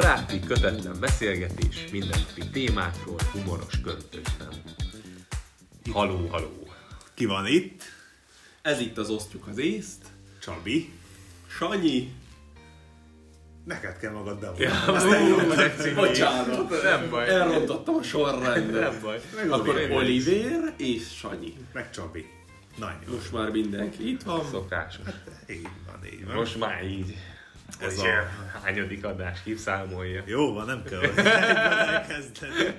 Baráti, kötetlen beszélgetés, mindennapi témákról, humoros köntösben. Haló, haló. Ki van itt? Ez itt az Osztjuk az észt. Csabi. Sanyi. Neked kell magad Ja, bemutatni. ú, de cigi. Bocsánat. Nem baj. Elrontottam a sorrendet. Nem baj. Akkor Oliver. Oliver és Sanyi. Meg Csabi. Nagyon jó. Most már mindenki itt van. Szokásos. Így van, így van. Most már így. Ez Ez a- a hányadik adás kiszámolja. Jó van, nem kell hogy elkezdeni.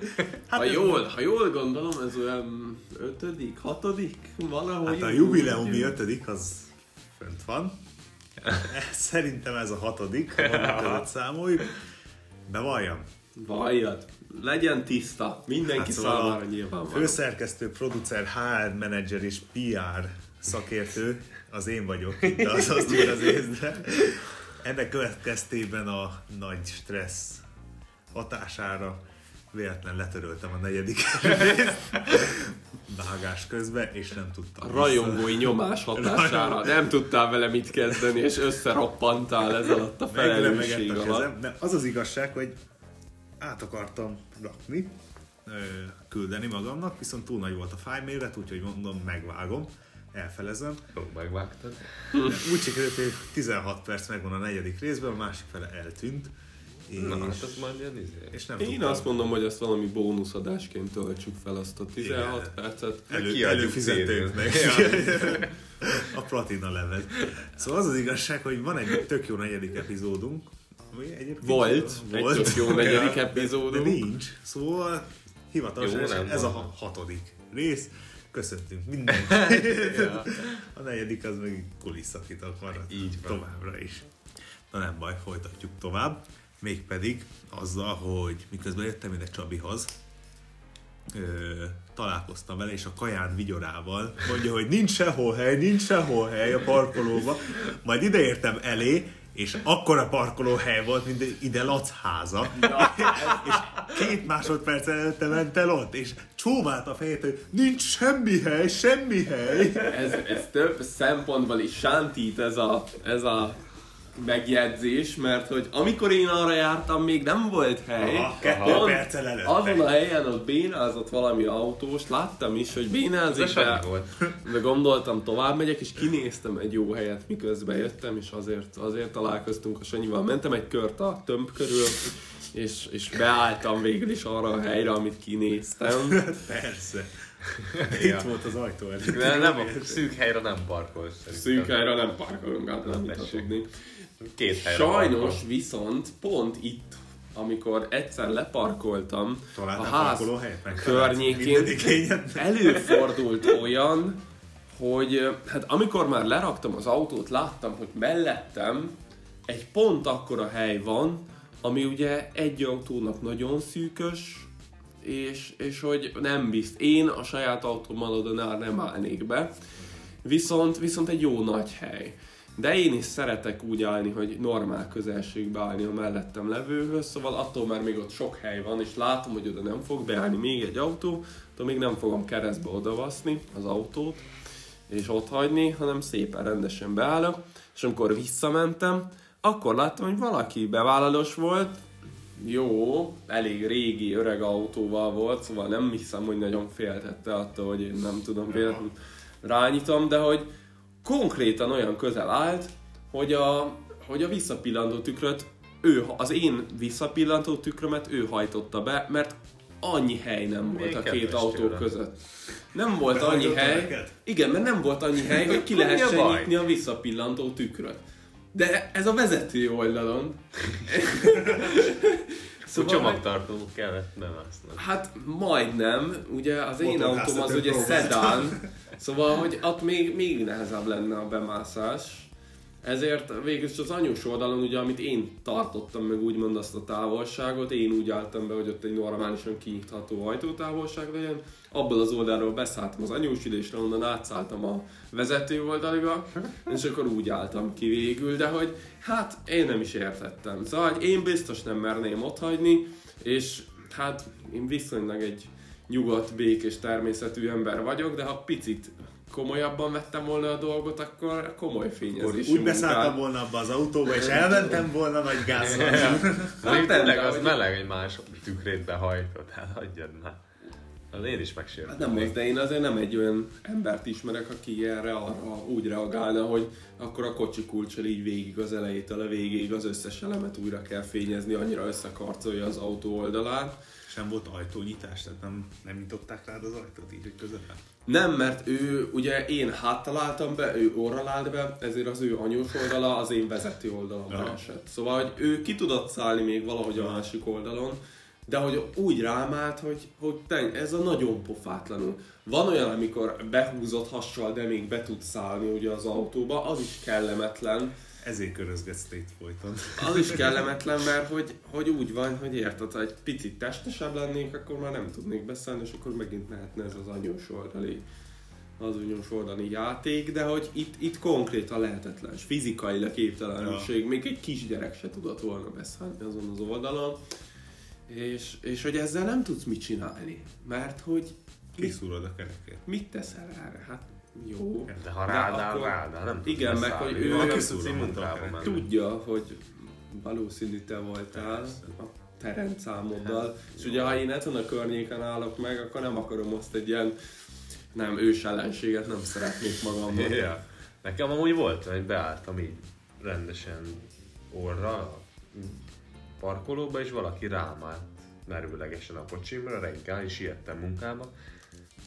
Ha jól, ha jól gondolom, ez olyan ötödik, hatodik, valahogy. Hát a jubileumi ötödik az fönt van. Szerintem ez a hatodik, ha számoljuk. Bevalljam. Valljad. Legyen tiszta. Mindenki Hát szóval számára a nyilván van. Főszerkesztő, producer, HR menedzser és PR szakértő, az én vagyok itt az azt az észre. Ennek következtében a nagy stressz hatására véletlen letöröltem a negyedik részt vágás közben, és nem tudtam. A rajongói nyomás hatására nem tudtál vele mit kezdeni, és összeroppantál ez alatt a felelősség alatt. de az az igazság, hogy át akartam rakni, küldeni magamnak, viszont túl nagy volt a fájméret, úgyhogy mondom, megvágom, elfelezem. Jó, megvágtad. Úgy sikerült, hogy 16 perc megvan a negyedik részben, a másik fele eltűnt. És, Na, hát az majd ilyen izé. és nem Én tudtam azt mondom, hogy ezt valami bónuszadásként töltsük fel azt a 16 Igen. percet. elő, előfizetőknek. A platina lemez. Szóval az az igazság, hogy van egy tök jó negyedik epizódunk, ami egyébként Volt, egy tök jó negyedik de epizódunk. nincs. Szóval hivatalosan ez, ez a hatodik rész. Köszöntünk mindenkit. Ja. A negyedik az meg kulisszatitok maradt. Így van. Továbbra is. Na nem baj, folytatjuk tovább. Mégpedig azzal, hogy miközben jöttem ide Csabihoz, ö, találkoztam vele, és a kaján vigyorával mondja, hogy nincs sehol hely, nincs sehol hely a parkolóba. Majd ide értem elé, és akkora parkolóhely volt, mint ide Lac háza. és két másodperc előtte ment el ott, és csóvált a fejét, hogy nincs semmi hely, semmi hely. Ez, ez több szempontból is sántít ez a, ez a megjegyzés, mert hogy amikor én arra jártam, még nem volt hely. Aha, kettő Pont perccel előtte. Azon a helyen ott bénázott valami autós, láttam is, hogy bénázik, de, de gondoltam tovább megyek, és kinéztem egy jó helyet, miközben jöttem, és azért, azért találkoztunk a Sanyival. Mentem egy kört a tömb körül, és, és beálltam végül is arra a helyre, amit kinéztem. Persze. Ja. Itt volt az ajtó előtt. De nem a szűk helyre nem parkolsz. Szűk helyre nem parkolunk át, nem tudni. Két helyre Sajnos parkolsz. viszont pont itt, amikor egyszer leparkoltam a Találtál ház környékén, előfordult olyan, hogy hát amikor már leraktam az autót, láttam, hogy mellettem egy pont akkora hely van, ami ugye egy autónak nagyon szűkös, és, és hogy nem bizt. Én a saját autómmal oda nem állnék be, viszont, viszont egy jó nagy hely. De én is szeretek úgy állni, hogy normál közelségbe állni a mellettem levőhöz, szóval attól már még ott sok hely van, és látom, hogy oda nem fog beállni még egy autó, attól még nem fogom keresztbe odavaszni az autót, és ott hagyni, hanem szépen rendesen beállok, és amikor visszamentem, akkor láttam, hogy valaki bevállalós volt, jó, elég régi, öreg autóval volt, szóval nem hiszem, hogy nagyon féltette attól, hogy én nem tudom véletlenül rányitom, de hogy konkrétan olyan közel állt, hogy a, hogy a visszapillantó tükröt ő, az én visszapillantó tükrömet ő hajtotta be, mert annyi hely nem volt a két autó tőle. között. Nem volt annyi hely, neked? igen, mert nem volt annyi hely, hogy ki a lehessen baj? nyitni a visszapillantó tükröt. De ez a vezető oldalon. Szóval csomagtartó kellett bemásznom. Hát majdnem, ugye az én autóm az ugye szedán, szóval hogy ott még, még nehezebb lenne a bemászás. Ezért végül az anyós oldalon, ugye, amit én tartottam meg úgymond azt a távolságot, én úgy álltam be, hogy ott egy normálisan kinyitható ajtótávolság legyen. Abból az oldalról beszálltam az anyós ülésre, onnan átszálltam a vezető oldaliba, és akkor úgy álltam ki végül, de hogy hát én nem is értettem. Szóval én biztos nem merném ott hagyni, és hát én viszonylag egy nyugodt, békés természetű ember vagyok, de ha picit komolyabban vettem volna a dolgot, akkor komoly Akkor fényezésű úgy beszálltam volna abba az autóba, és elmentem volna nagy gázzal. Mondjuk nem, tényleg az hogy- meleg egy más tükrét behajtott, hát hagyjad már. Az én is megsértem. Hát nem az, de én azért nem egy olyan embert ismerek, aki erre arra úgy reagálna, hogy akkor a kocsi kulcsal így végig az elejétől a végéig az összes elemet újra kell fényezni, annyira összekarcolja az autó oldalán. Sem volt ajtónyitás, tehát nem, nem nyitották rád az ajtót így, hogy közöpen. Nem, mert ő, ugye én háttal álltam be, ő orral állt be, ezért az ő anyós oldala az én vezető oldalamra Aha. esett. Szóval, hogy ő ki tudott szállni még valahogy a másik oldalon, de hogy úgy rám állt, hogy, hogy te, ez a nagyon pofátlanul. Van olyan, amikor behúzott hassal, de még be tud szállni ugye az autóba, az is kellemetlen. Ezért körözgetsz itt folyton. Az is kellemetlen, mert hogy, hogy úgy van, hogy érted, ha egy picit testesebb lennék, akkor már nem tudnék beszállni, és akkor megint lehetne ez az anyós oldali az anyós oldali játék, de hogy itt, itt konkrétan lehetetlen, és fizikailag képtelenség, még egy kisgyerek se tudott volna beszállni azon az oldalon, és, és hogy ezzel nem tudsz mit csinálni, mert hogy Kiszúrod a kerekét. mit teszel erre? Hát jó. De ha rádál, akkor- rádál, nem Igen, meg hogy ő- ő. Tudja, hogy valószínű te voltál a terendszámoddal, és ugye ha én ezen a környéken állok meg, akkor nem akarom azt egy ilyen nem ős ellenséget nem szeretnék magamban. Ja. Nekem amúgy volt, hogy beálltam így rendesen orra a parkolóba, és valaki rám állt merőlegesen a kocsimra reggel, és ijedtem munkába,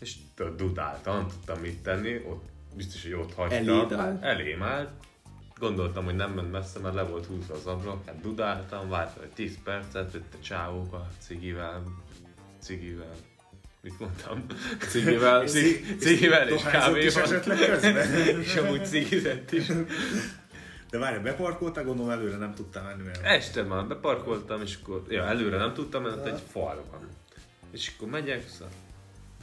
és tudod, dudáltam, nem tudtam mit tenni, ott biztos, hogy ott hagyta. Eléd állt? Elém állt. Gondoltam, hogy nem ment messze, mert le volt húzva az ablak, hát dudáltam, vártam egy 10 percet, jött a csávók a cigivel, cigivel, mit mondtam? Cigivel. Cig- cigivel és kávéval. esetleg közben? és amúgy cigizett is. De várj, beparkoltál, gondolom előre nem tudtál menni, mert Este már beparkoltam, és akkor ja, előre nem tudtam, mert ott egy fal van. És akkor megyek, szóval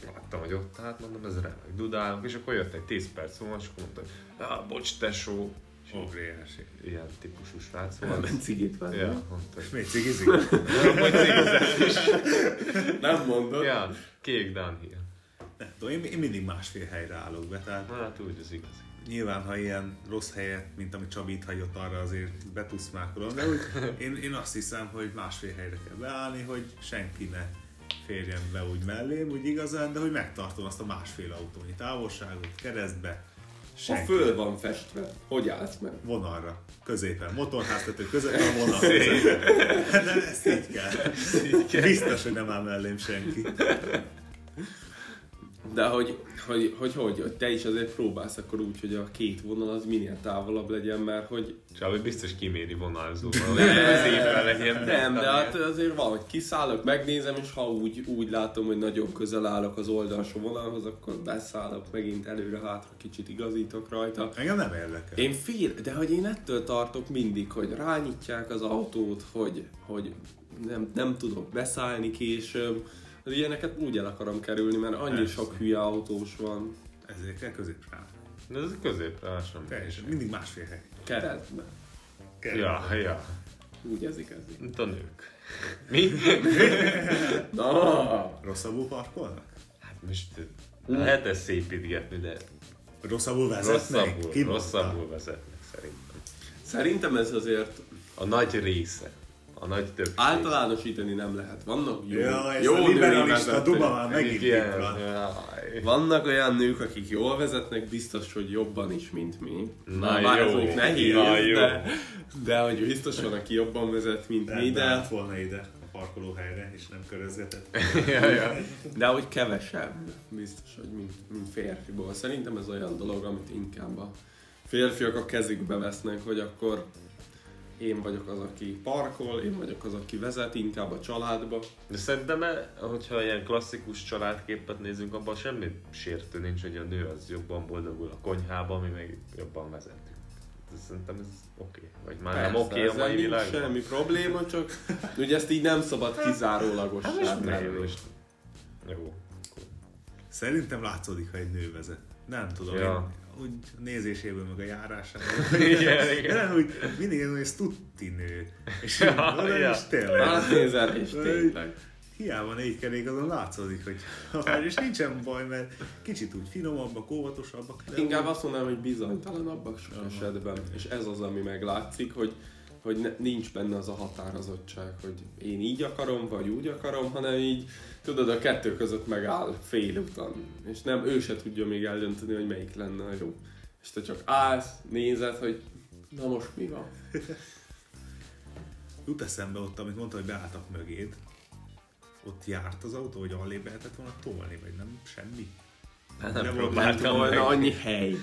láttam, hogy ott állt, mondom, ez remek, dudálok, és akkor jött egy 10 perc múlva, és akkor mondta, hogy ah, bocs, tesó, és óriási. ilyen típusú srác volt. Elment cigit venni. Ja, mondta, És még cigizik? hogy cigizett is. Nem mondod. Ja, kék downhill. Nem tudom, én, én mindig másfél helyre állok be, tehát Na hát úgy az igazi. nyilván, ha ilyen rossz helyet, mint amit Csabi itt hagyott arra, azért betusz mákolom, de úgy, én, én azt hiszem, hogy másfél helyre kell beállni, hogy senki ne férjen be úgy mellém, úgy igazán, de hogy megtartom azt a másfél autónyi távolságot, keresztbe, Ha senki. föl van festve, hogy állsz meg? vonalra, középen, motorháztető középen, a vonal. De ezt így kell. Biztos, hogy nem áll mellém senki. De hogy hogy, hogy, hogy, hogy te is azért próbálsz akkor úgy, hogy a két vonal az minél távolabb legyen, mert hogy Csabi biztos kiméri vonalzóval, hogy legyen. nem, de hát azért van, hogy kiszállok, megnézem, és ha úgy, úgy látom, hogy nagyon közel állok az oldalsó vonalhoz, akkor beszállok megint előre-hátra, kicsit igazítok rajta. Engem nem érdekel. Én fél, de hogy én ettől tartok mindig, hogy rányitják az autót, hogy, hogy nem, nem tudok beszállni később. Az ilyeneket úgy el akarom kerülni, mert annyi Persze. sok hülye autós van Ezért kell középre állni. De ez középre, sem. Teljesen. Mindig másfél hely. keresztbe. Kell. Ja, ja. Úgy ezik ez. Mint a nők. Mi? Na, Rosszabbul parkolnak? Hát most lehet ezt szépítgetni, de Rosszabbul vezetnek? rosszabbul, rosszabbul vezetnek szerintem. szerintem ez azért A nagy része. A nagy többség. általánosítani nem lehet. Vannak jó, Ja, ez jó a liberalista duma már megint kiprant. jaj. Vannak olyan nők, akik jól vezetnek, biztos, hogy jobban is, mint mi. Na bár jó, ez nehéz, na jó. de, de hogy biztos van, aki jobban vezet, mint mi, Nem, de, beállt volna ide a parkolóhelyre, és nem körözgetett. Ja, ja. de hogy kevesebb, biztos, hogy mint, mint férfiból. Szerintem ez olyan dolog, amit inkább a férfiak a kezükbe vesznek, hogy akkor én vagyok az, aki parkol, én vagyok az, aki vezet, inkább a családba. De szerintem, eh, hogyha ilyen klasszikus családképet nézünk, abban semmi sértő nincs, hogy a nő az jobban boldogul a konyhában, mi meg jobban vezetünk. Ez Szerintem ez oké. Vagy már nem Persze, oké a ezzel mai nincs világban. semmi probléma, csak ugye ezt így nem szabad kizárólagos Hát most nem, most. Jó. Szerintem látszódik, ha egy nő vezet. Nem tudom, ja. én, úgy nézéséből, meg a járásában. Igen, igen. Nem, úgy mindig én, hogy ez tutti nő. És, Ja, ja, ja. és tényleg. Hát nézel, és tényleg. hiába négy kerék, azon látszik, hogy ha és nincsen baj, mert kicsit úgy finomabbak, óvatosabbak. De Inkább azt mondanám, hogy bizonytalanabbak sok esetben. És ez az, ami meglátszik, hogy, hogy ne, nincs benne az a határozottság, hogy én így akarom, vagy úgy akarom, hanem így, tudod, a kettő között megáll félúton. És nem, ő se tudja még eldönteni, hogy melyik lenne a jó. És te csak állsz, nézed, hogy na most mi van. Jut eszembe ott, amit mondta, hogy beálltak mögéd. Ott járt az autó, hogy allébb lehetett volna tolni, vagy nem? Semmi? Hát Nem nem próbáltam Volna annyi hely.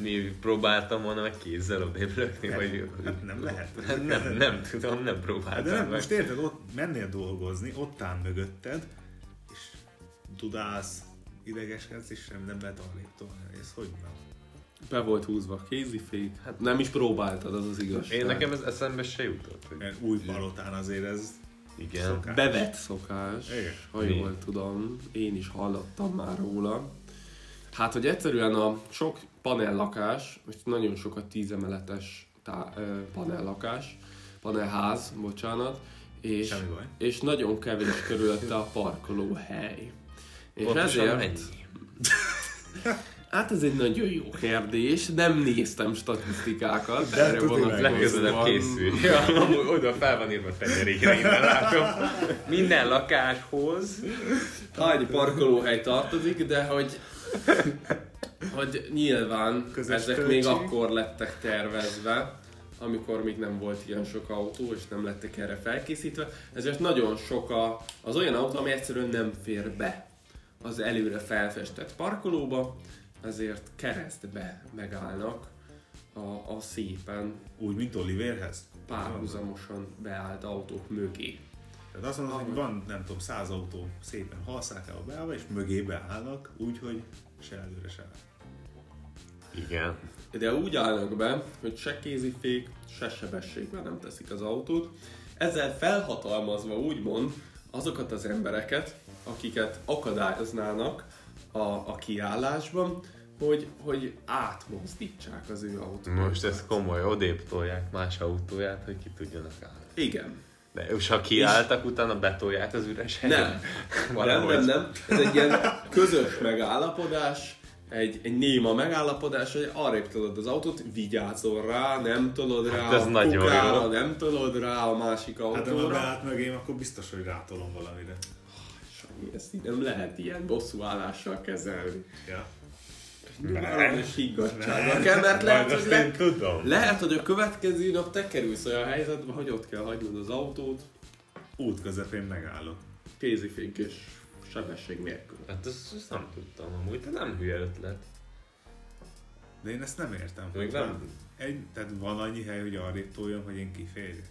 Mi próbáltam volna meg kézzel odébb lökni, vagy... Hát nem lehet. Hát nem, nem tudom, nem Hát próbáltam de nem, meg. most érted, ott mennél dolgozni, ott áll mögötted, és dudálsz, idegeskedsz, és sem nem lehet arrébb tolni. Ez hogy van? Be volt húzva a kézifék. Hát nem is próbáltad, az az igazság. Én nekem ez eszembe se jutott, hogy Mert új palotán azért ez igen. szokás. Bevett szokás, Igen. ha jól tudom, én is hallottam már róla. Hát, hogy egyszerűen a sok panellakás, most nagyon sok a tízemeletes tá- panellakás, panelház, bocsánat, és, Semmi baj. és nagyon kevés körülötte a parkolóhely. És Pontosan ezért, mennyi? hát ez egy nagyon jó kérdés, nem néztem statisztikákat, De erre vonatkozóan- Legközelebb készülj. Ja, amúgy oda fel van írva tenyerére, innen látom. Minden lakáshoz. Hány parkolóhely tartozik, de hogy, hogy nyilván Közös ezek költség. még akkor lettek tervezve, amikor még nem volt ilyen sok autó, és nem lettek erre felkészítve, ezért nagyon sok a, az olyan autó, ami egyszerűen nem fér be az előre felfestett parkolóba, ezért keresztbe megállnak a, a szépen Úgy, mint Oliverhez. párhuzamosan beállt autók mögé. Tehát azt mondod, hogy van, nem tudom, száz autó szépen halszákába beállva, és mögé beállnak, úgy, hogy se előre, se hátra. Igen. De úgy állnak be, hogy se kézifék, se sebességben nem teszik az autót. Ezzel felhatalmazva úgymond azokat az embereket, akiket akadályoznának a, a kiállásban, hogy, hogy átmozdítsák az ő autót. Most ez komoly, odébb tolják más autóját, hogy ki tudjanak állni. Igen. De és ha kiálltak, utána betolják az üres helyet. Nem. Nem, nem, nem. Ez egy ilyen közös megállapodás, egy, egy néma megállapodás, hogy arrébb tolod az autót, vigyázol rá, nem tolod rá Hát ez a nagyon kukára, jó. nem tolod rá a másik Hát ha autóra. beállt mögém, akkor biztos, hogy rátolom valamire. Sanyi, ezt így nem lehet ilyen bosszúállással kezelni. Ja. Nyilvános higgadsággal kell, mert lehet, hogy, le, tudom. lehet, hogy a következő nap te kerülsz olyan helyzetbe, hogy ott kell hagynod az autót, Út közepén megállok. kézifék és sebesség nélkül. Hát ezt, ezt nem tudtam amúgy, de nem hülye ötlet. De én ezt nem értem. Még nem. van Egy, tehát van annyi hely, hogy arrébb toljon, hogy én kiférjek.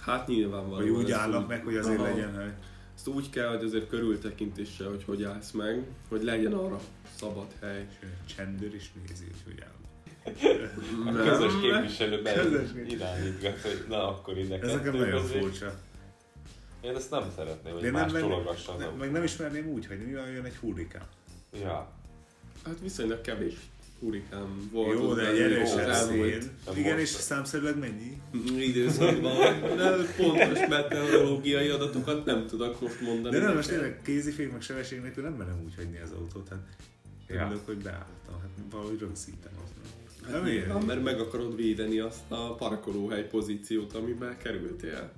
Hát nyilvánvalóan. Vagy úgy állnak meg, hogy azért Aha. legyen hely. Ezt úgy kell, hogy azért körültekintéssel, hogy hogy állsz meg, hogy legyen arra szabad hely. És csendőr is nézi, hogy hogy áll. A közös képviselő irányítgat, hogy na akkor ide Ez nekem kettő nagyon furcsa. Én ezt nem szeretném, hogy De más nem, meg nem ismerném úgy, hogy mi jön egy hurrikán. Ja. Hát viszonylag kevés hurikán volt. Jó, de egy erősebb szél. Nem Igen, most. és számszerűleg mennyi? időszakban. De pontos meteorológiai adatokat nem tudok most mondani. De nem, most tényleg kézifék, meg sebesség nélkül nem merem úgy hagyni az autót. Hát Ja. örülök, hogy beálltam. Hát valahogy rögzítem azt. Hát Nem nyilván, ilyen. mert meg akarod védeni azt a parkolóhely pozíciót, amiben kerültél.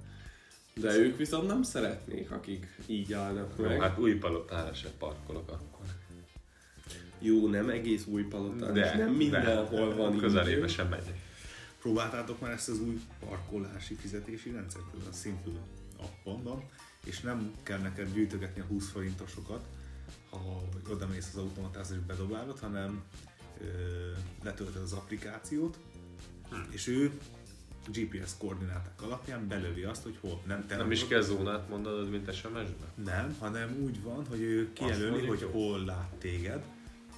De ők viszont nem szeretnék, akik így állnak Jó, meg. hát új palotára se parkolok akkor. Jó, nem egész új palotán, és nem mindenhol van Közelébe sem megyek. Próbáltátok már ezt az új parkolási fizetési rendszert? Ez a Simple appon van, és nem kell neked gyűjtögetni a 20 forintosokat, ha oda mész az automatához és bedobálod, hanem ö, letöltöd az applikációt, és ő GPS koordináták alapján belövi azt, hogy hol. Nem te Nem is kell zónát mondanod, mint SMS-ben? Nem, hanem úgy van, hogy ő kijelöli, hogy hol lát téged,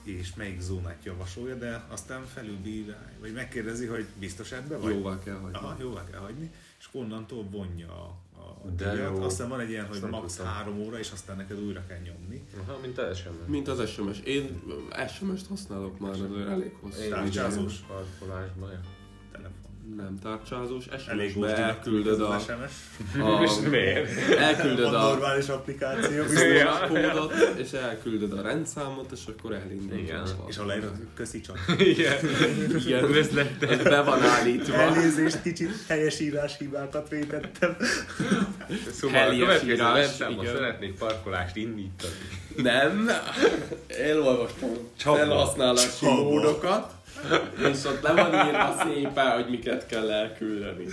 és melyik zónát javasolja, de aztán felülbírálja, vagy megkérdezi, hogy biztos ebbe vagy? Jóvá kell hagyni. Aha, jóvá kell hagyni, és onnantól vonja a, a De díjat. Aztán van egy ilyen, hogy max. tudtam. három óra, és aztán neked újra kell nyomni. Aha, mint a SMS. Mint az SMS. Én SMS-t használok már azért elég hosszú. Én Tárcsázós. az parkolásban. Nem tárcsázós, SMS-be most elküldöd a, SMS. És a, miért? elküldöd A a normális applikáció. Ja. kódot, és elküldöd a rendszámot, és akkor elindul. Igen. a- És aláírod, köszi csak. Igen. Igen, Üzletet. ez be van állítva. Elnézést, kicsit helyesírás hibákat vétettem. Szóval a Helies következő írás, szeretnék parkolást indítani. Nem, elolvastam felhasználási módokat, és ott le van írva szépen, hogy miket kell elküldeni.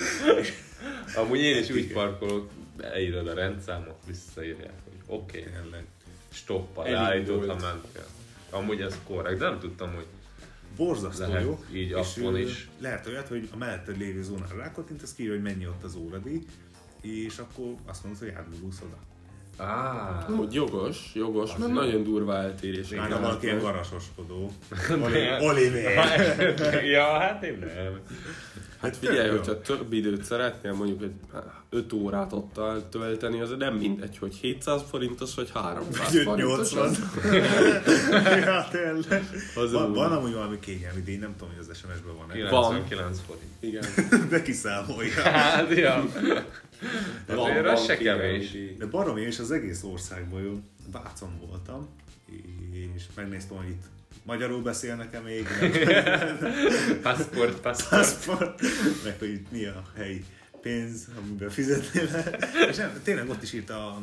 Amúgy én is úgy parkolok, beírod a rendszámot, visszaírják, hogy oké, okay, Tényleg. stoppal állítottam, nem kell. Amúgy ez korrekt, de nem tudtam, hogy Borzasztó Lehet jó. így És, ö, is. Lehet olyat, hogy a melletted lévő zónára rákattintasz, kiírja, hogy mennyi ott az óradíj, és akkor azt mondod, hogy átgurulsz oda. Á, Amúgy jogos, jogos, mert nagyon durva eltérés. Már ha valaki ilyen garasoskodó. Nem. Oli- Oliver. ja, hát én nem. Hát figyelj, hogyha több időt szeretnél, mondjuk egy 5 órát ott tölteni, az nem mindegy, hogy 700 forintos vagy 300 Vagy forintos. 580. Az, ja, tényleg. Az Van, van amúgy valami kényelmi díj, nem tudom, hogy az SMS-ben van-e. 99 forint. igen. De kiszámolja. Hát, ja. Van- Azért van az se kevés. De barom, én is az egész országban jó. Vácon voltam, és megnéztem, hogy itt magyarul beszélnek-e még, Passport, passport. passport, meg hogy mi a helyi pénz, amiben fizetni lehet. És nem, tényleg ott is írta a,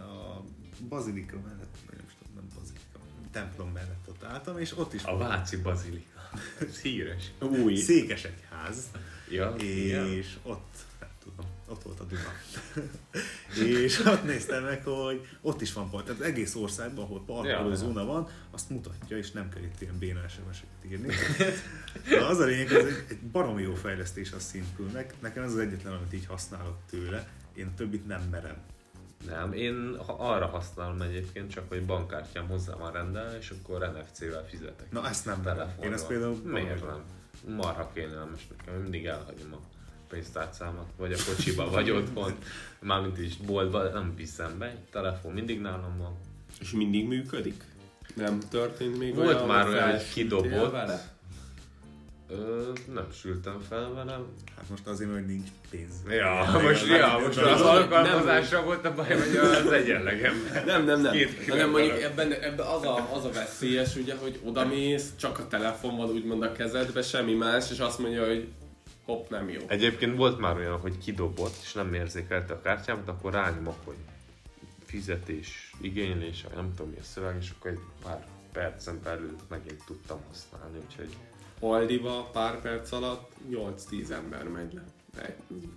a bazilika mellett, vagy nem tudom, nem bazilika, templom mellett ott álltam, és ott is A Váci Bazilika. Ez híres. Új. székesegyház, Ja, és ott, nem tudom, ott volt a Duma. és ott néztem meg, hogy ott is van pont, tehát egész országban, ahol Ja, parkoló ja. van, azt mutatja, és nem kell itt ilyen SMS-eket írni. De az a lényeg, hogy egy, egy baromi jó fejlesztés a Simple-nek. Nekem ez az egyetlen, amit így használok tőle. Én többit nem merem. Nem, én arra használom egyébként csak, hogy bankkártyám hozzá van rendelve, és akkor NFC-vel fizetek. Na ezt nem telefonról. Én ezt például... Miért nem? Marha kényelmes nekem, mindig elhagyom a pénztárcámat, vagy a kocsiba, vagy otthon. Mármint is boltba, nem viszem be, telefon mindig nálam van. És mindig működik? Nem történt még Volt olyan, már hogy olyan, hogy kidobott. Vele? Ö, nem sültem fel velem. Hát most azért, hogy nincs pénz. Ja, most, nem- ja, nem- most nem- az alkalmazásra volt a baj, vagy az egyenlegem. Nem, nem, nem. Két Hanem mondjuk ebben, ebben az, a, az a veszélyes, ugye, hogy odamész, csak a telefon van úgymond a kezedbe, semmi más, és azt mondja, hogy hopp, nem jó. Egyébként volt már olyan, hogy kidobott, és nem érzékelte a kártyámat, akkor rányomok, hogy fizetés, igénylés, vagy nem tudom mi a szöveg, és akkor egy pár percen belül megint tudtam használni, úgyhogy Aldiba pár perc alatt 8-10 ember megy le.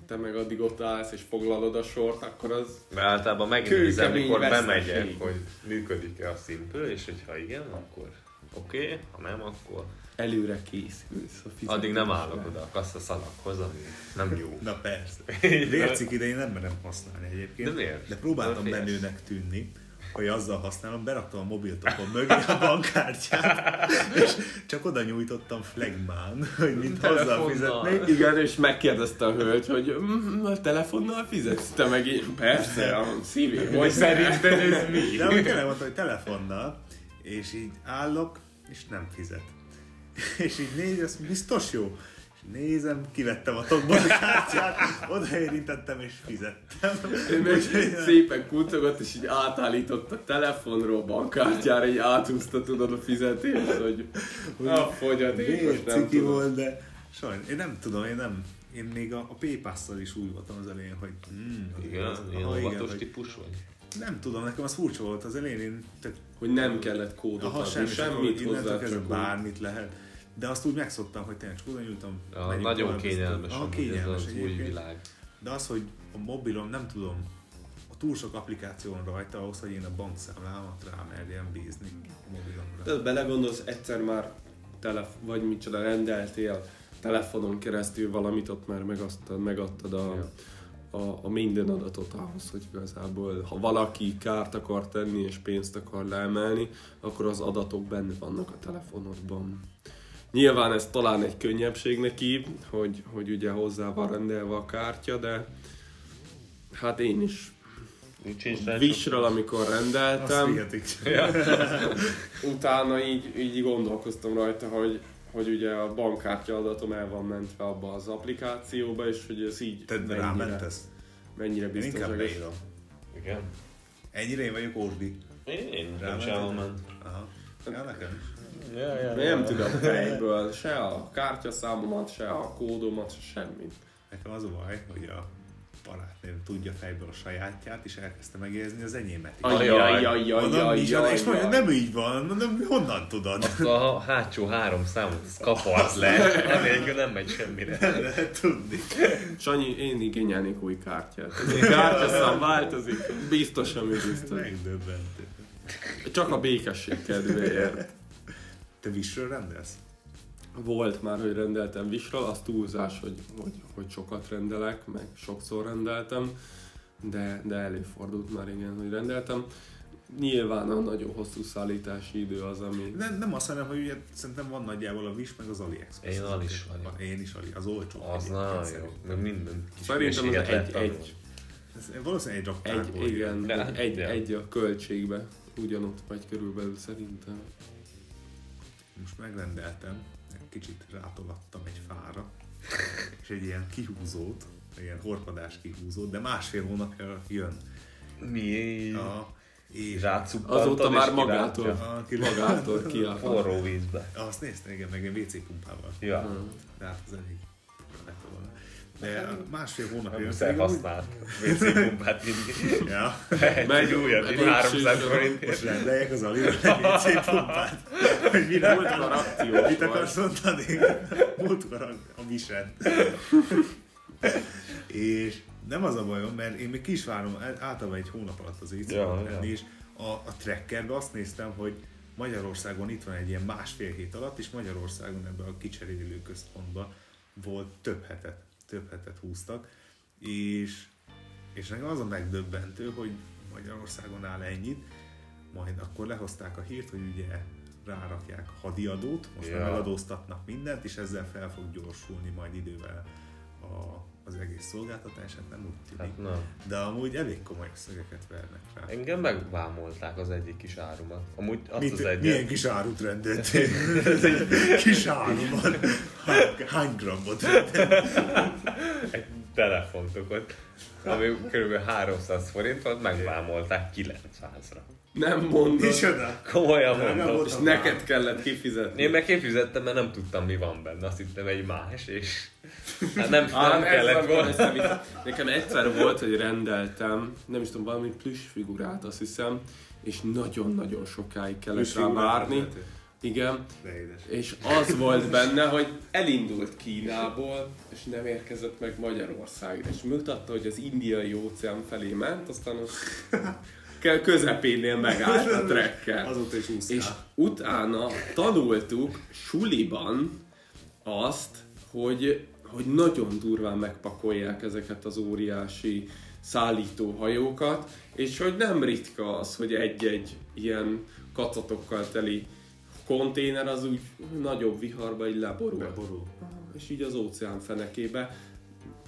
Te meg addig ott állsz és foglalod a sort, akkor az de általában megnézem, mikor bemegyek, hogy működik-e a Simple, és hogyha igen, akkor oké, okay, ha nem, akkor előre készülsz a addig nem állok oda a kasszaszalaghoz, ami nem jó. Na persze. Vércik idején nem merem használni egyébként. De miért? De próbáltam De menőnek tűnni, hogy azzal használom, beraktam a mobiltopon mögé a bankkártyát, és csak oda nyújtottam flagmán, hogy mint hozzá fizetnék. Igen, és megkérdezte a hölgy, hogy mm, a telefonnal fizetsz? Te meg így, persze, a szívén. Hogy szerinted ez mi? De úgy tényleg mondta, hogy telefonnal, és így állok, és nem fizet. És így néz, azt biztos jó. És nézem, kivettem a tokból a kártyát, odaérintettem és fizettem. Ő meg szépen kuncogott, és így átállított a telefonról bankkártyára, így átúzta tudod a fizetést, hogy a fogyaték, most Miért nem ciki tudom. volt, de sajnos, én nem tudom, én nem, én még a, a PayPass-szal is úgy voltam az elején, hogy mm, Igen, az- ilyen óvatos típus vagy? nem tudom, nekem az furcsa volt az elején, én tök, Hogy nem kellett kódot aha, adni, semmi, semmit innentől hozzá, csak bármit lehet. De azt úgy megszoktam, hogy tényleg csak oda nyújtam. Ja, nagyon kényelmes, amúgy kényelmes ez az új világ. De az, hogy a mobilon nem tudom, a túl sok applikáció van rajta ahhoz, hogy én a bankszámlámat rámerjem bízni a mobilomra. De belegondolsz, egyszer már telef- vagy micsoda rendeltél telefonon keresztül valamit, ott már megadtad, megadtad a, a, a minden adatot ahhoz, hogy igazából, ha valaki kárt akar tenni és pénzt akar leemelni, akkor az adatok benne vannak a telefonodban. Nyilván ez talán egy könnyebbség neki, hogy, hogy ugye hozzá van rendelve a kártya, de hát én is Visről, amikor rendeltem, utána így, így gondolkoztam rajta, hogy hogy ugye a bankkártya adatom el van mentve abba az applikációba, és hogy ez így Te rámentesz? mennyire Én inkább beírom. Igen. Ennyire én vagyok ósdi. Én, én nem sem ment. Aha. Ja, nekem is. Ja, ja, Nem tudom fejből se a kártyaszámomat, se a kódomat, se semmit. Nekem az a baj, hogy a barátnőm tudja fejből a sajátját, és elkezdte megjegyezni az enyémet és mondja, nem így van, mondom, honnan tudod? Azt a hátsó három számot az kapart le, anélkül nem megy semmire. Lehet tudni. Sanyi, én igényelnék új kártyát. A kártyaszám változik, biztos, ami biztos. Megdöbbentő. Csak a békesség kedvéért. Te visről rendelsz? Volt már, hogy rendeltem Visről, az túlzás, hogy, hogy, hogy sokat rendelek, meg sokszor rendeltem, de, de előfordult már igen, hogy rendeltem. Nyilván a nagyon hosszú szállítási idő az, ami... Nem, nem azt mondom, hogy ugye szerintem van nagyjából a Wish meg az AliExpress. Én Ali is vagyok. Én is Ali, az olcsó. Az nagyon jó. Meg minden kis Szerintem az egy, egy, Ez valószínűleg egy egy, raktárból igen, Ja, egy, egy, egy a költségbe ugyanott vagy körülbelül szerintem. Most megrendeltem, egy kicsit rátolattam egy fára, és egy ilyen kihúzót, egy ilyen horpadás kihúzót, de másfél hónapja jön. Mi? A, és Azóta már magától, a, ki, magától kiáll. Forró vízbe. azt néztem, igen, meg egy WC pumpával. Ja. De hát az elég. De másfél hónapja Nem jön. muszáj pedig amúgy- használt WC pumpát mindig. Ja, Egy újat, Meg így 300 végső- most rendeljek az Alira egy WC pumpát. Hogy mire Múltkor akciós Mit akarsz mondani? Múltkor a, a Misen. és nem az a bajom, mert én még ki is várom általában egy hónap alatt az így Ja, ja, ja. és a, a trekkerbe azt néztem, hogy Magyarországon itt van egy ilyen másfél hét alatt, és Magyarországon ebben a kicserélő központban volt több hetet, több hetet húztak, és, és nekem az a megdöbbentő, hogy Magyarországon áll ennyit, majd akkor lehozták a hírt, hogy ugye rárakják a hadiadót, most Ja. már megadóztatnak mindent, és ezzel fel fog gyorsulni majd idővel a, az egész szolgáltatás, hát nem úgy tűnik. Hát nem. De amúgy elég komoly összegeket vernek rá. Engem megvámolták az egyik kis árumat. Amúgy azt Mit, az egyet. milyen kis árut rendeltél? kis áruban. Hány, hány grammot rendeltél? Egy telefontokot, ami kb. 300 forint volt, megvámolták 900-ra. Nem mondod. Micsoda? Komolyan Nem mondom. volt És neked kellett kifizetni. Én meg kifizettem, mert nem tudtam mi van benne, azt hittem egy más, és hát nem, Á, nem kellett volna. Nekem egyszer volt, hogy rendeltem, nem is tudom, valami plusz figurát, azt hiszem, és nagyon-nagyon sokáig kellett rá várni. rendeltél? Igen, De édes. és az volt benne, hogy elindult Kínából, és nem érkezett meg Magyarországra, és mutatta, hogy az indiai óceán felé ment, aztán az közepénél megállt a trekker. Azóta is úszkál. És utána tanultuk suliban azt, hogy, hogy nagyon durván megpakolják ezeket az óriási szállítóhajókat, és hogy nem ritka az, hogy egy-egy ilyen kacatokkal teli konténer az úgy nagyobb viharba így leborul. Beborul. És így az óceán fenekébe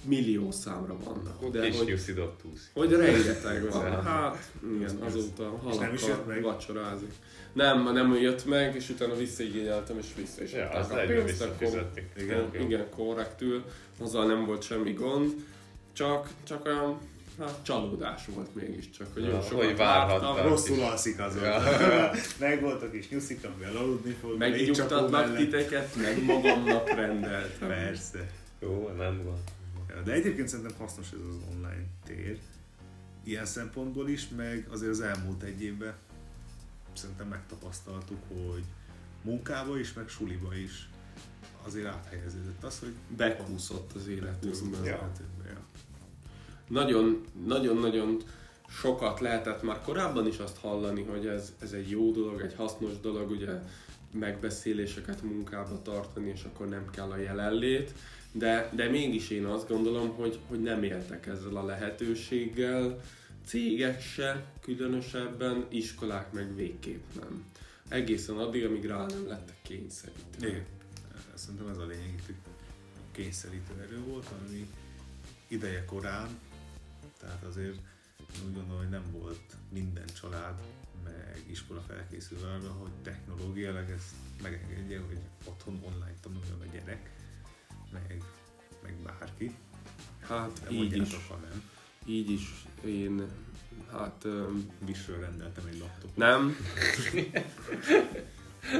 millió számra vannak. De De kis hogy, hogy rengeteg van. Hát, igen, azóta is halakkal vacsorázik. Nem, nem jött meg, és utána visszaigényeltem, és vissza is Ja, az a pénzt, akkor-. Igen, igen, korrektül. Azzal nem volt semmi gond. Csak, csak olyan hát, csalódás volt mégiscsak, hogy jó hogy sokat várhattam. vártam. Rosszul alszik azon. Ja. Meg voltak is nyuszik, amivel aludni fog. Megnyugtatnak titeket, meg magamnak rendeltem. Persze. Jó, nem gond. Ja, De egyébként szerintem hasznos ez az online tér. Ilyen szempontból is, meg azért az elmúlt egy évben szerintem megtapasztaltuk, hogy munkába is, meg suliba is azért áthelyeződött az, hogy Bekúszott az életünkben. Ja. Ja. Nagyon, nagyon-nagyon sokat lehetett már korábban is azt hallani, hogy ez, ez egy jó dolog, egy hasznos dolog, ugye megbeszéléseket munkába tartani, és akkor nem kell a jelenlét, de, de mégis én azt gondolom, hogy, hogy nem éltek ezzel a lehetőséggel, cégek se különösebben, iskolák meg végképp nem. Egészen addig, amíg rá nem lettek kényszerítve. Igen. Szerintem ez a lényeg kényszerítő erő volt, ami ideje korán, tehát azért úgy gondolom, hogy nem volt minden család meg iskola felkészülve arra, hogy technológiailag ezt megengedje, hogy otthon online tanuljon a gyerek, meg, meg bárki. Hát De így is, ha nem. így is én, hát öm, Visről rendeltem egy laptopot. nem.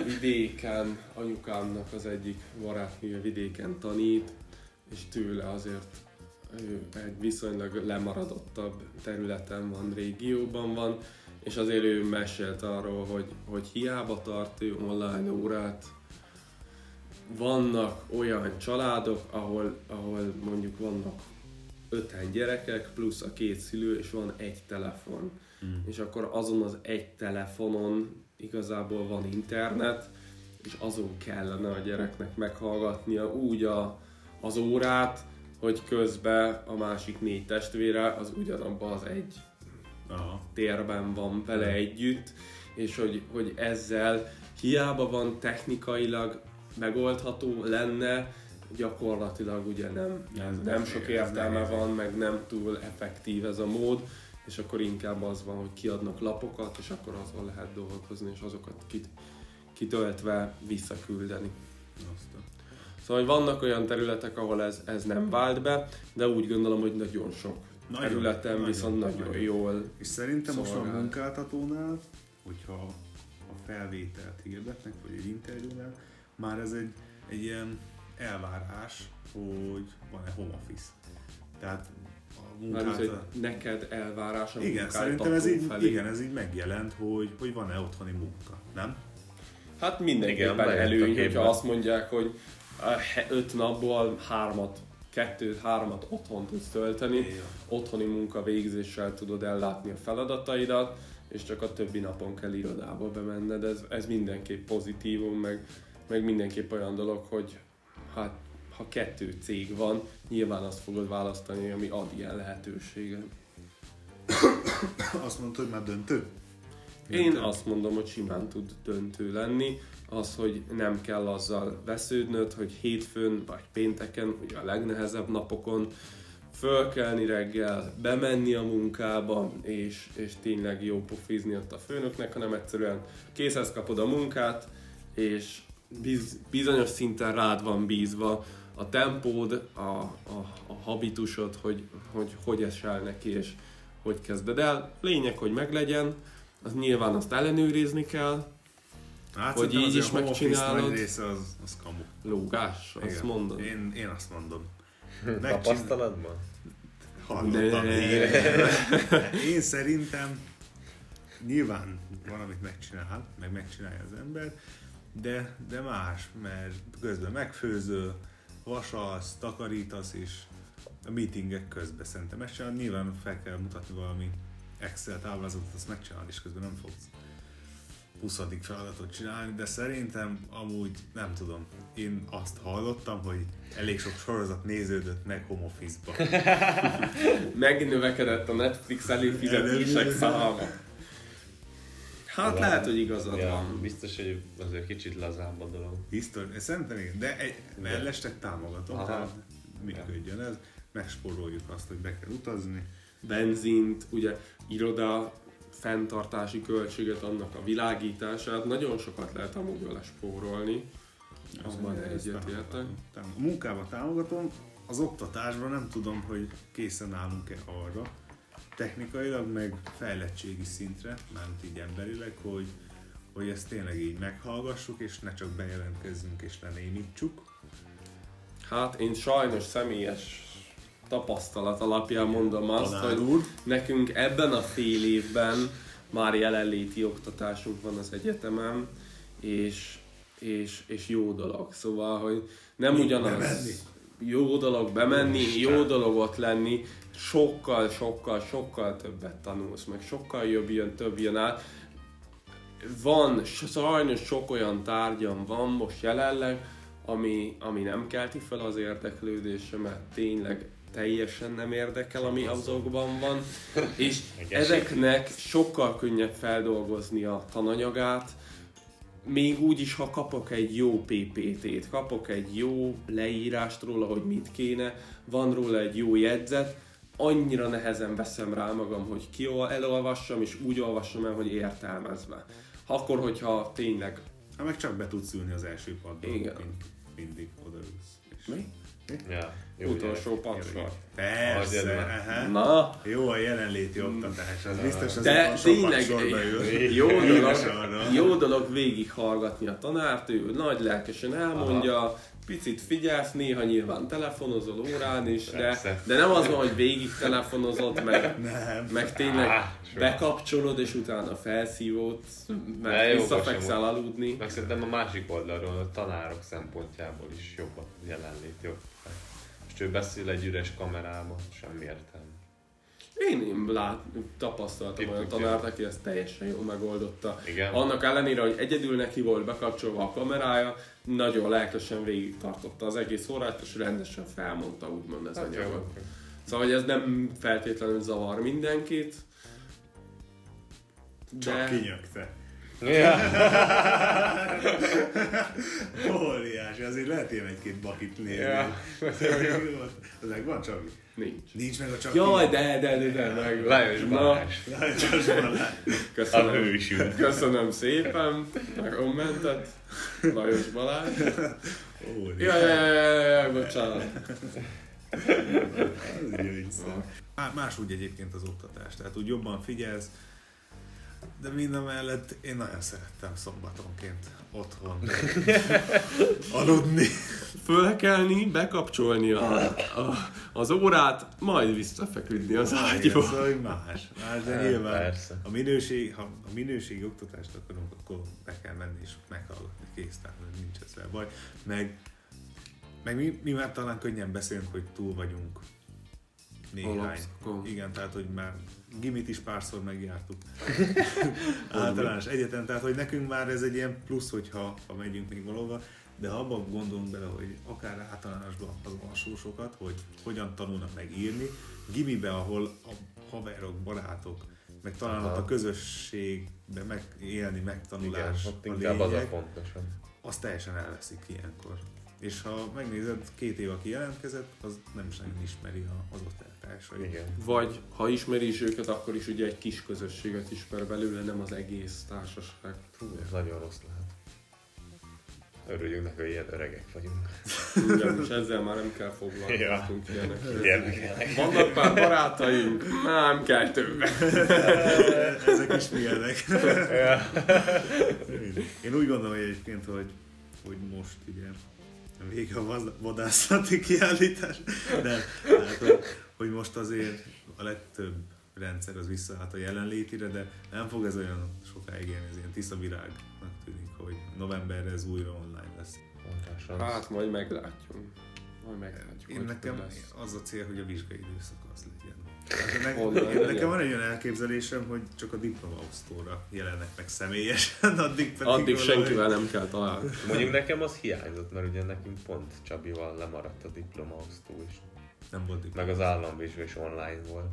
Vidéken, anyukámnak az egyik barátnője vidéken tanít, és tőle azért egy viszonylag lemaradottabb területen van, régióban van, és azért ő mesélt arról, hogy, hogy hiába tart ő online órát, vannak olyan családok, ahol, ahol mondjuk vannak öten gyerekek, plusz a két szülő, és van egy telefon. Mm. És akkor azon az egy telefonon igazából van internet, és azon kellene a gyereknek meghallgatnia úgy a, az órát, hogy közben a másik négy testvére az ugyanabban az egy Aha. térben van vele együtt, és hogy, hogy ezzel hiába van technikailag megoldható lenne, gyakorlatilag ugye nem, Ez- nem sok értelme van, meg nem túl effektív ez a mód, és akkor inkább az van, hogy kiadnak lapokat, és akkor azon lehet dolgozni, és azokat kit, kitöltve visszaküldeni. Azt a... Szóval hogy vannak olyan területek, ahol ez, ez nem vált be, de úgy gondolom, hogy nagyon sok Nagyon, területen nagyon, viszont nagyon, nagyon. jól És szerintem most a munkáltatónál, hogyha a felvételt hirdetnek, vagy egy interjúnál, már ez egy, egy ilyen elvárás, hogy van-e home office. Tehát a munkáltató... neked elvárás a Igen, szerintem ez így, felé. igen, ez így megjelent, hogy, hogy van-e otthoni munka, nem? Hát mindenképpen előny, hogyha azt mondják, hogy öt napból hármat, kettőt, hármat otthon tudsz tölteni, Igen. otthoni munka végzéssel tudod ellátni a feladataidat, és csak a többi napon kell irodába bemenned. Ez, ez mindenképp pozitívum, meg, meg mindenképp olyan dolog, hogy hát ha kettő cég van, nyilván azt fogod választani, ami ad ilyen lehetőséget. Azt mondta, hogy már döntő? Én azt mondom, hogy simán tud döntő lenni. Az, hogy nem kell azzal vesződnöd, hogy hétfőn vagy pénteken, ugye a legnehezebb napokon fölkelni reggel, bemenni a munkába, és, és tényleg jó pofizni ott a főnöknek, hanem egyszerűen készhez kapod a munkát, és biz, bizonyos szinten rád van bízva a tempód, a, a, a habitusod, hogy, hogy hogy esel neki, és hogy kezded el. Lényeg, hogy meglegyen, az nyilván azt ellenőrizni kell, Hát hogy így is megcsinálod. nagy része az, az kamu. lógás, azt Igen. mondod. Én, én azt mondom. Tapasztalatban? Hallottam. Én szerintem nyilván valamit megcsinál, meg megcsinálja az ember, de, de más, mert közben megfőzöl, vasalsz, takarítasz is, a meetingek közben szerintem megcsinálod, nyilván fel kell mutatni valami Excel táblázatot, azt megcsinálod, és közben nem fogsz 20. feladatot csinálni, de szerintem amúgy nem tudom. Én azt hallottam, hogy elég sok sorozat néződött meg home office-ba. Megnövekedett a Netflix előfizetések száma. Hát Talán. lehet, hogy igazad Ja, van. biztos, hogy azért kicsit lazább a dolog. Biztos, szerintem igen, de egy, mellesleg támogatom, Aha. tehát működjön ez, megspóroljuk azt, hogy be kell utazni. Benzint, ugye iroda, fenntartási költséget, annak a világítását, nagyon sokat lehet amúgy vele spórolni. Abban egyetértek. A munkában támogatom, az oktatásban nem tudom, hogy készen állunk-e arra, technikailag, meg fejlettségi szintre, mármint így emberileg, hogy, hogy ezt tényleg így meghallgassuk, és ne csak bejelentkezzünk és lenémítsuk. Hát én sajnos személyes tapasztalat alapján mondom azt, Tanár hogy úr. nekünk ebben a fél évben már jelenléti oktatásunk van az egyetemen, és, és, és jó dolog. Szóval, hogy nem Mi? ugyanaz Bemenni? jó dolog bemenni, Isten. jó dolog ott lenni, sokkal, sokkal, sokkal többet tanulsz, meg sokkal jobb jön, több jön át. Van, sajnos sok olyan tárgyam van most jelenleg, ami, ami nem kelti fel az érdeklődésemet, tényleg teljesen nem érdekel, ami azokban van, és ezeknek sokkal könnyebb feldolgozni a tananyagát, még úgy is, ha kapok egy jó PPT-t, kapok egy jó leírást róla, hogy mit kéne, van róla egy jó jegyzet, annyira nehezen veszem rá magam, hogy ki elolvassam, és úgy olvassam el, hogy értelmezve. Akkor, hogyha tényleg... Ha meg csak be tudsz ülni az első padba, Igen. mind, mindig odaülsz. És... Mi? Ja, jó, Utolsó padsor. Persze, aha. Na, Jó a jelenléti oktatás, az biztos az de tényleg jó dolog, jó dolog végighallgatni a tanárt, ő nagy lelkesen elmondja, picit figyelsz, néha nyilván telefonozol órán is, de, de nem az van, hogy végig telefonozott, meg, Nem. meg tényleg Á, bekapcsolod, és utána mert jó, visszafekszel aludni. Meg szerintem a másik oldalról, a tanárok szempontjából is jobb a jelenlét, jobb. Most ő beszél egy üres kamerába, semmi értelme. Én, én lát, tapasztaltam olyan Tipik, tanárt, aki ezt teljesen jól megoldotta. Igen. Annak ellenére, hogy egyedül neki volt bekapcsolva a kamerája, nagyon lelkesen végig tartotta az egész órát, és rendesen felmondta úgymond az Hát jó. anyagot. Szóval, hogy ez nem feltétlenül zavar mindenkit, Csak de kinyögte. Ja. Óriási, azért lehet ilyen egy-két bakit nézni. Ja. Az megvan, Csabi? nincs. Nincs meg a Csabi. Jaj, de, de, de, de, meg Lajos Balázs. Lajos Balázs. A Köszönöm. hősünk. Köszönöm szépen a kommentet. Lajos Balázs. Óriási. Jaj, jaj, jaj, jaj, bocsánat. Ez. Má- Máshogy egyébként az oktatás, tehát úgy jobban figyelsz, de minden mellett én nagyon szerettem szombatonként otthon aludni. Fölkelni, bekapcsolni a, a, az órát, majd visszafeküdni az ágyba. Szóval hogy más, más, de Hát, nyilván persze. a minőség, ha a minőségi oktatást akarunk, akkor be kell menni és meghallgatni kész, tehát nincs ezzel baj. Meg, meg mi, mi már talán könnyen beszélünk, hogy túl vagyunk néhány. Alapszakon. Igen, tehát hogy már gimit is párszor megjártuk. Általános egyetem, tehát hogy nekünk már ez egy ilyen plusz, hogyha ha megyünk még valahova, de ha abban gondolunk bele, hogy akár általánosban az alsósokat, hogy hogyan tanulnak meg írni, gimibe, ahol a haverok, barátok, meg talán Aha. ott a közösségben megélni, Igen, megtanulás ott a inkább az a lényeg, fontosabb. azt teljesen elveszik ilyenkor. És ha megnézed, két év, aki jelentkezett, az nem is nagyon ismeri a- az ott eltársait. Igen. Vagy ha ismeri is őket, akkor is ugye egy kis közösséget ismer belőle, nem az egész társaság. Fú, ez nagyon rossz lehet. Örüljünk neki, hogy ilyen öregek vagyunk. Igen, és ezzel már nem kell foglalkoznunk ilyenek. Gyermekek. Vannak pár barátaink, nem kell többet. Ezek is milyenek. Ja. Én úgy gondolom hogy egyébként, hogy, hogy most ugye vége a vadászati kiállítás, de hát, hogy, hogy most azért a legtöbb rendszer az visszaállt a jelenlétire, de nem fog ez olyan sokáig élni, ez ilyen tiszta virágnak tűnik, hogy novemberre ez újra online lesz. Hát majd meglátjuk. Majd meglátjuk. Én nekem az a cél, hogy a vizsgai időszak az legyen. Nekem van egy olyan elképzelésem, hogy csak a diplomaosztóra jelennek meg személyesen, addig pedig Addig senkivel nem kell találkozni. Mondjuk nekem az hiányzott, mert ugye nekünk pont Csabival lemaradt a diplomaosztó is. Nem volt diploma. Meg az államvizsga is online volt.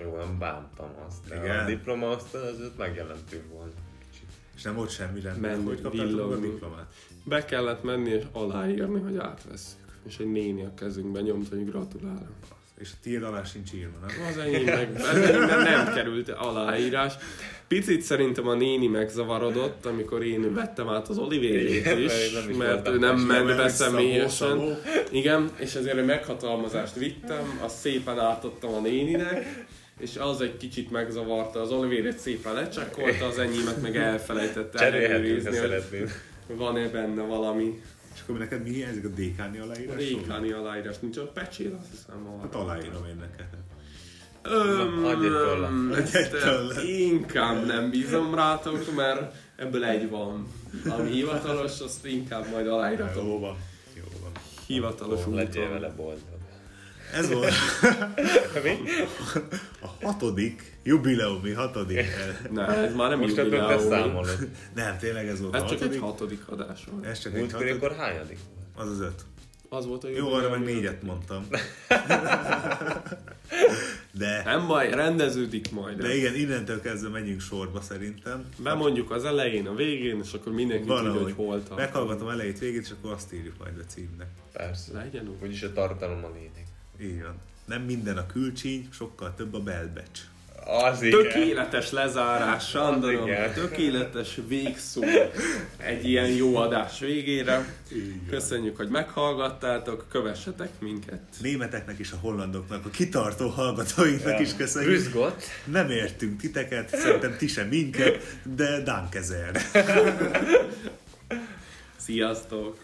Jó, nem bántam azt, de Igen. a diplomaosztó azért megjelentünk volna. Kicsit. És nem volt semmi rendben. Menni, hogy kaptátok a diplomát? Be kellett menni és aláírni, hogy átvesszük. És egy néni a kezünkbe nyomt, hogy gratulálok. És a tiéd alá sincs írva, nem? Az enyém meg, az enyémben nem került aláírás. Picit szerintem a néni megzavarodott, amikor én vettem át az olivérét Igen, is, mert én nem is mert ő nem ment be személyesen. Igen, és ezért egy meghatalmazást vittem, azt szépen átadtam a néninek, és az egy kicsit megzavarta, az olivérét szépen lecsekkolta, az enyémet meg elfelejtette szeretnél. van-e benne valami És akkor neked mi hiányzik a DK-ni aláírás? rékáni aláírás, nincs a pecsér, azt hiszem van. Hát aláírom én neked. Öm, tollat. Inkább nem bízom rátok, mert ebből egy van. Ami hivatalos, azt inkább majd aláíratom. Jó van. Jó van. Hivatalos Ó, Legyél úton. vele boldog. Ez volt Mi? a hatodik, jubileumi hatodik. Ne, ez már nem Most ebből te jubileum. számolod. Nem, tényleg ez volt Ez a csak egy hatodik. hatodik adás volt. Ez csak egy hatodik. akkor hányadik volt? Az az öt. Az volt a Jó, jubileum. arra meg négyet mondtam. De, Nem baj, rendeződik majd. de igen, innentől kezdve menjünk sorba szerintem. Bemondjuk az elején, a végén, és akkor mindenki tudja, Valahogy. hogy hol tart. Meghallgatom elejét, végét, és akkor azt írjuk majd a címnek. Persze. Legyen úgy. Úgyis a tartalom a lényeg. Így van. Nem minden a külcsíny, sokkal több a belbecs. Az igen. Tökéletes lezárás, Sandorom, igen. tökéletes végszó egy ilyen jó adás végére. Köszönjük, hogy meghallgattátok, kövessetek minket. Németeknek és a hollandoknak, a kitartó hallgatóinknak is köszönjük. Rüzgott. Nem értünk titeket, szerintem ti sem minket, de dankezer. Sziasztok!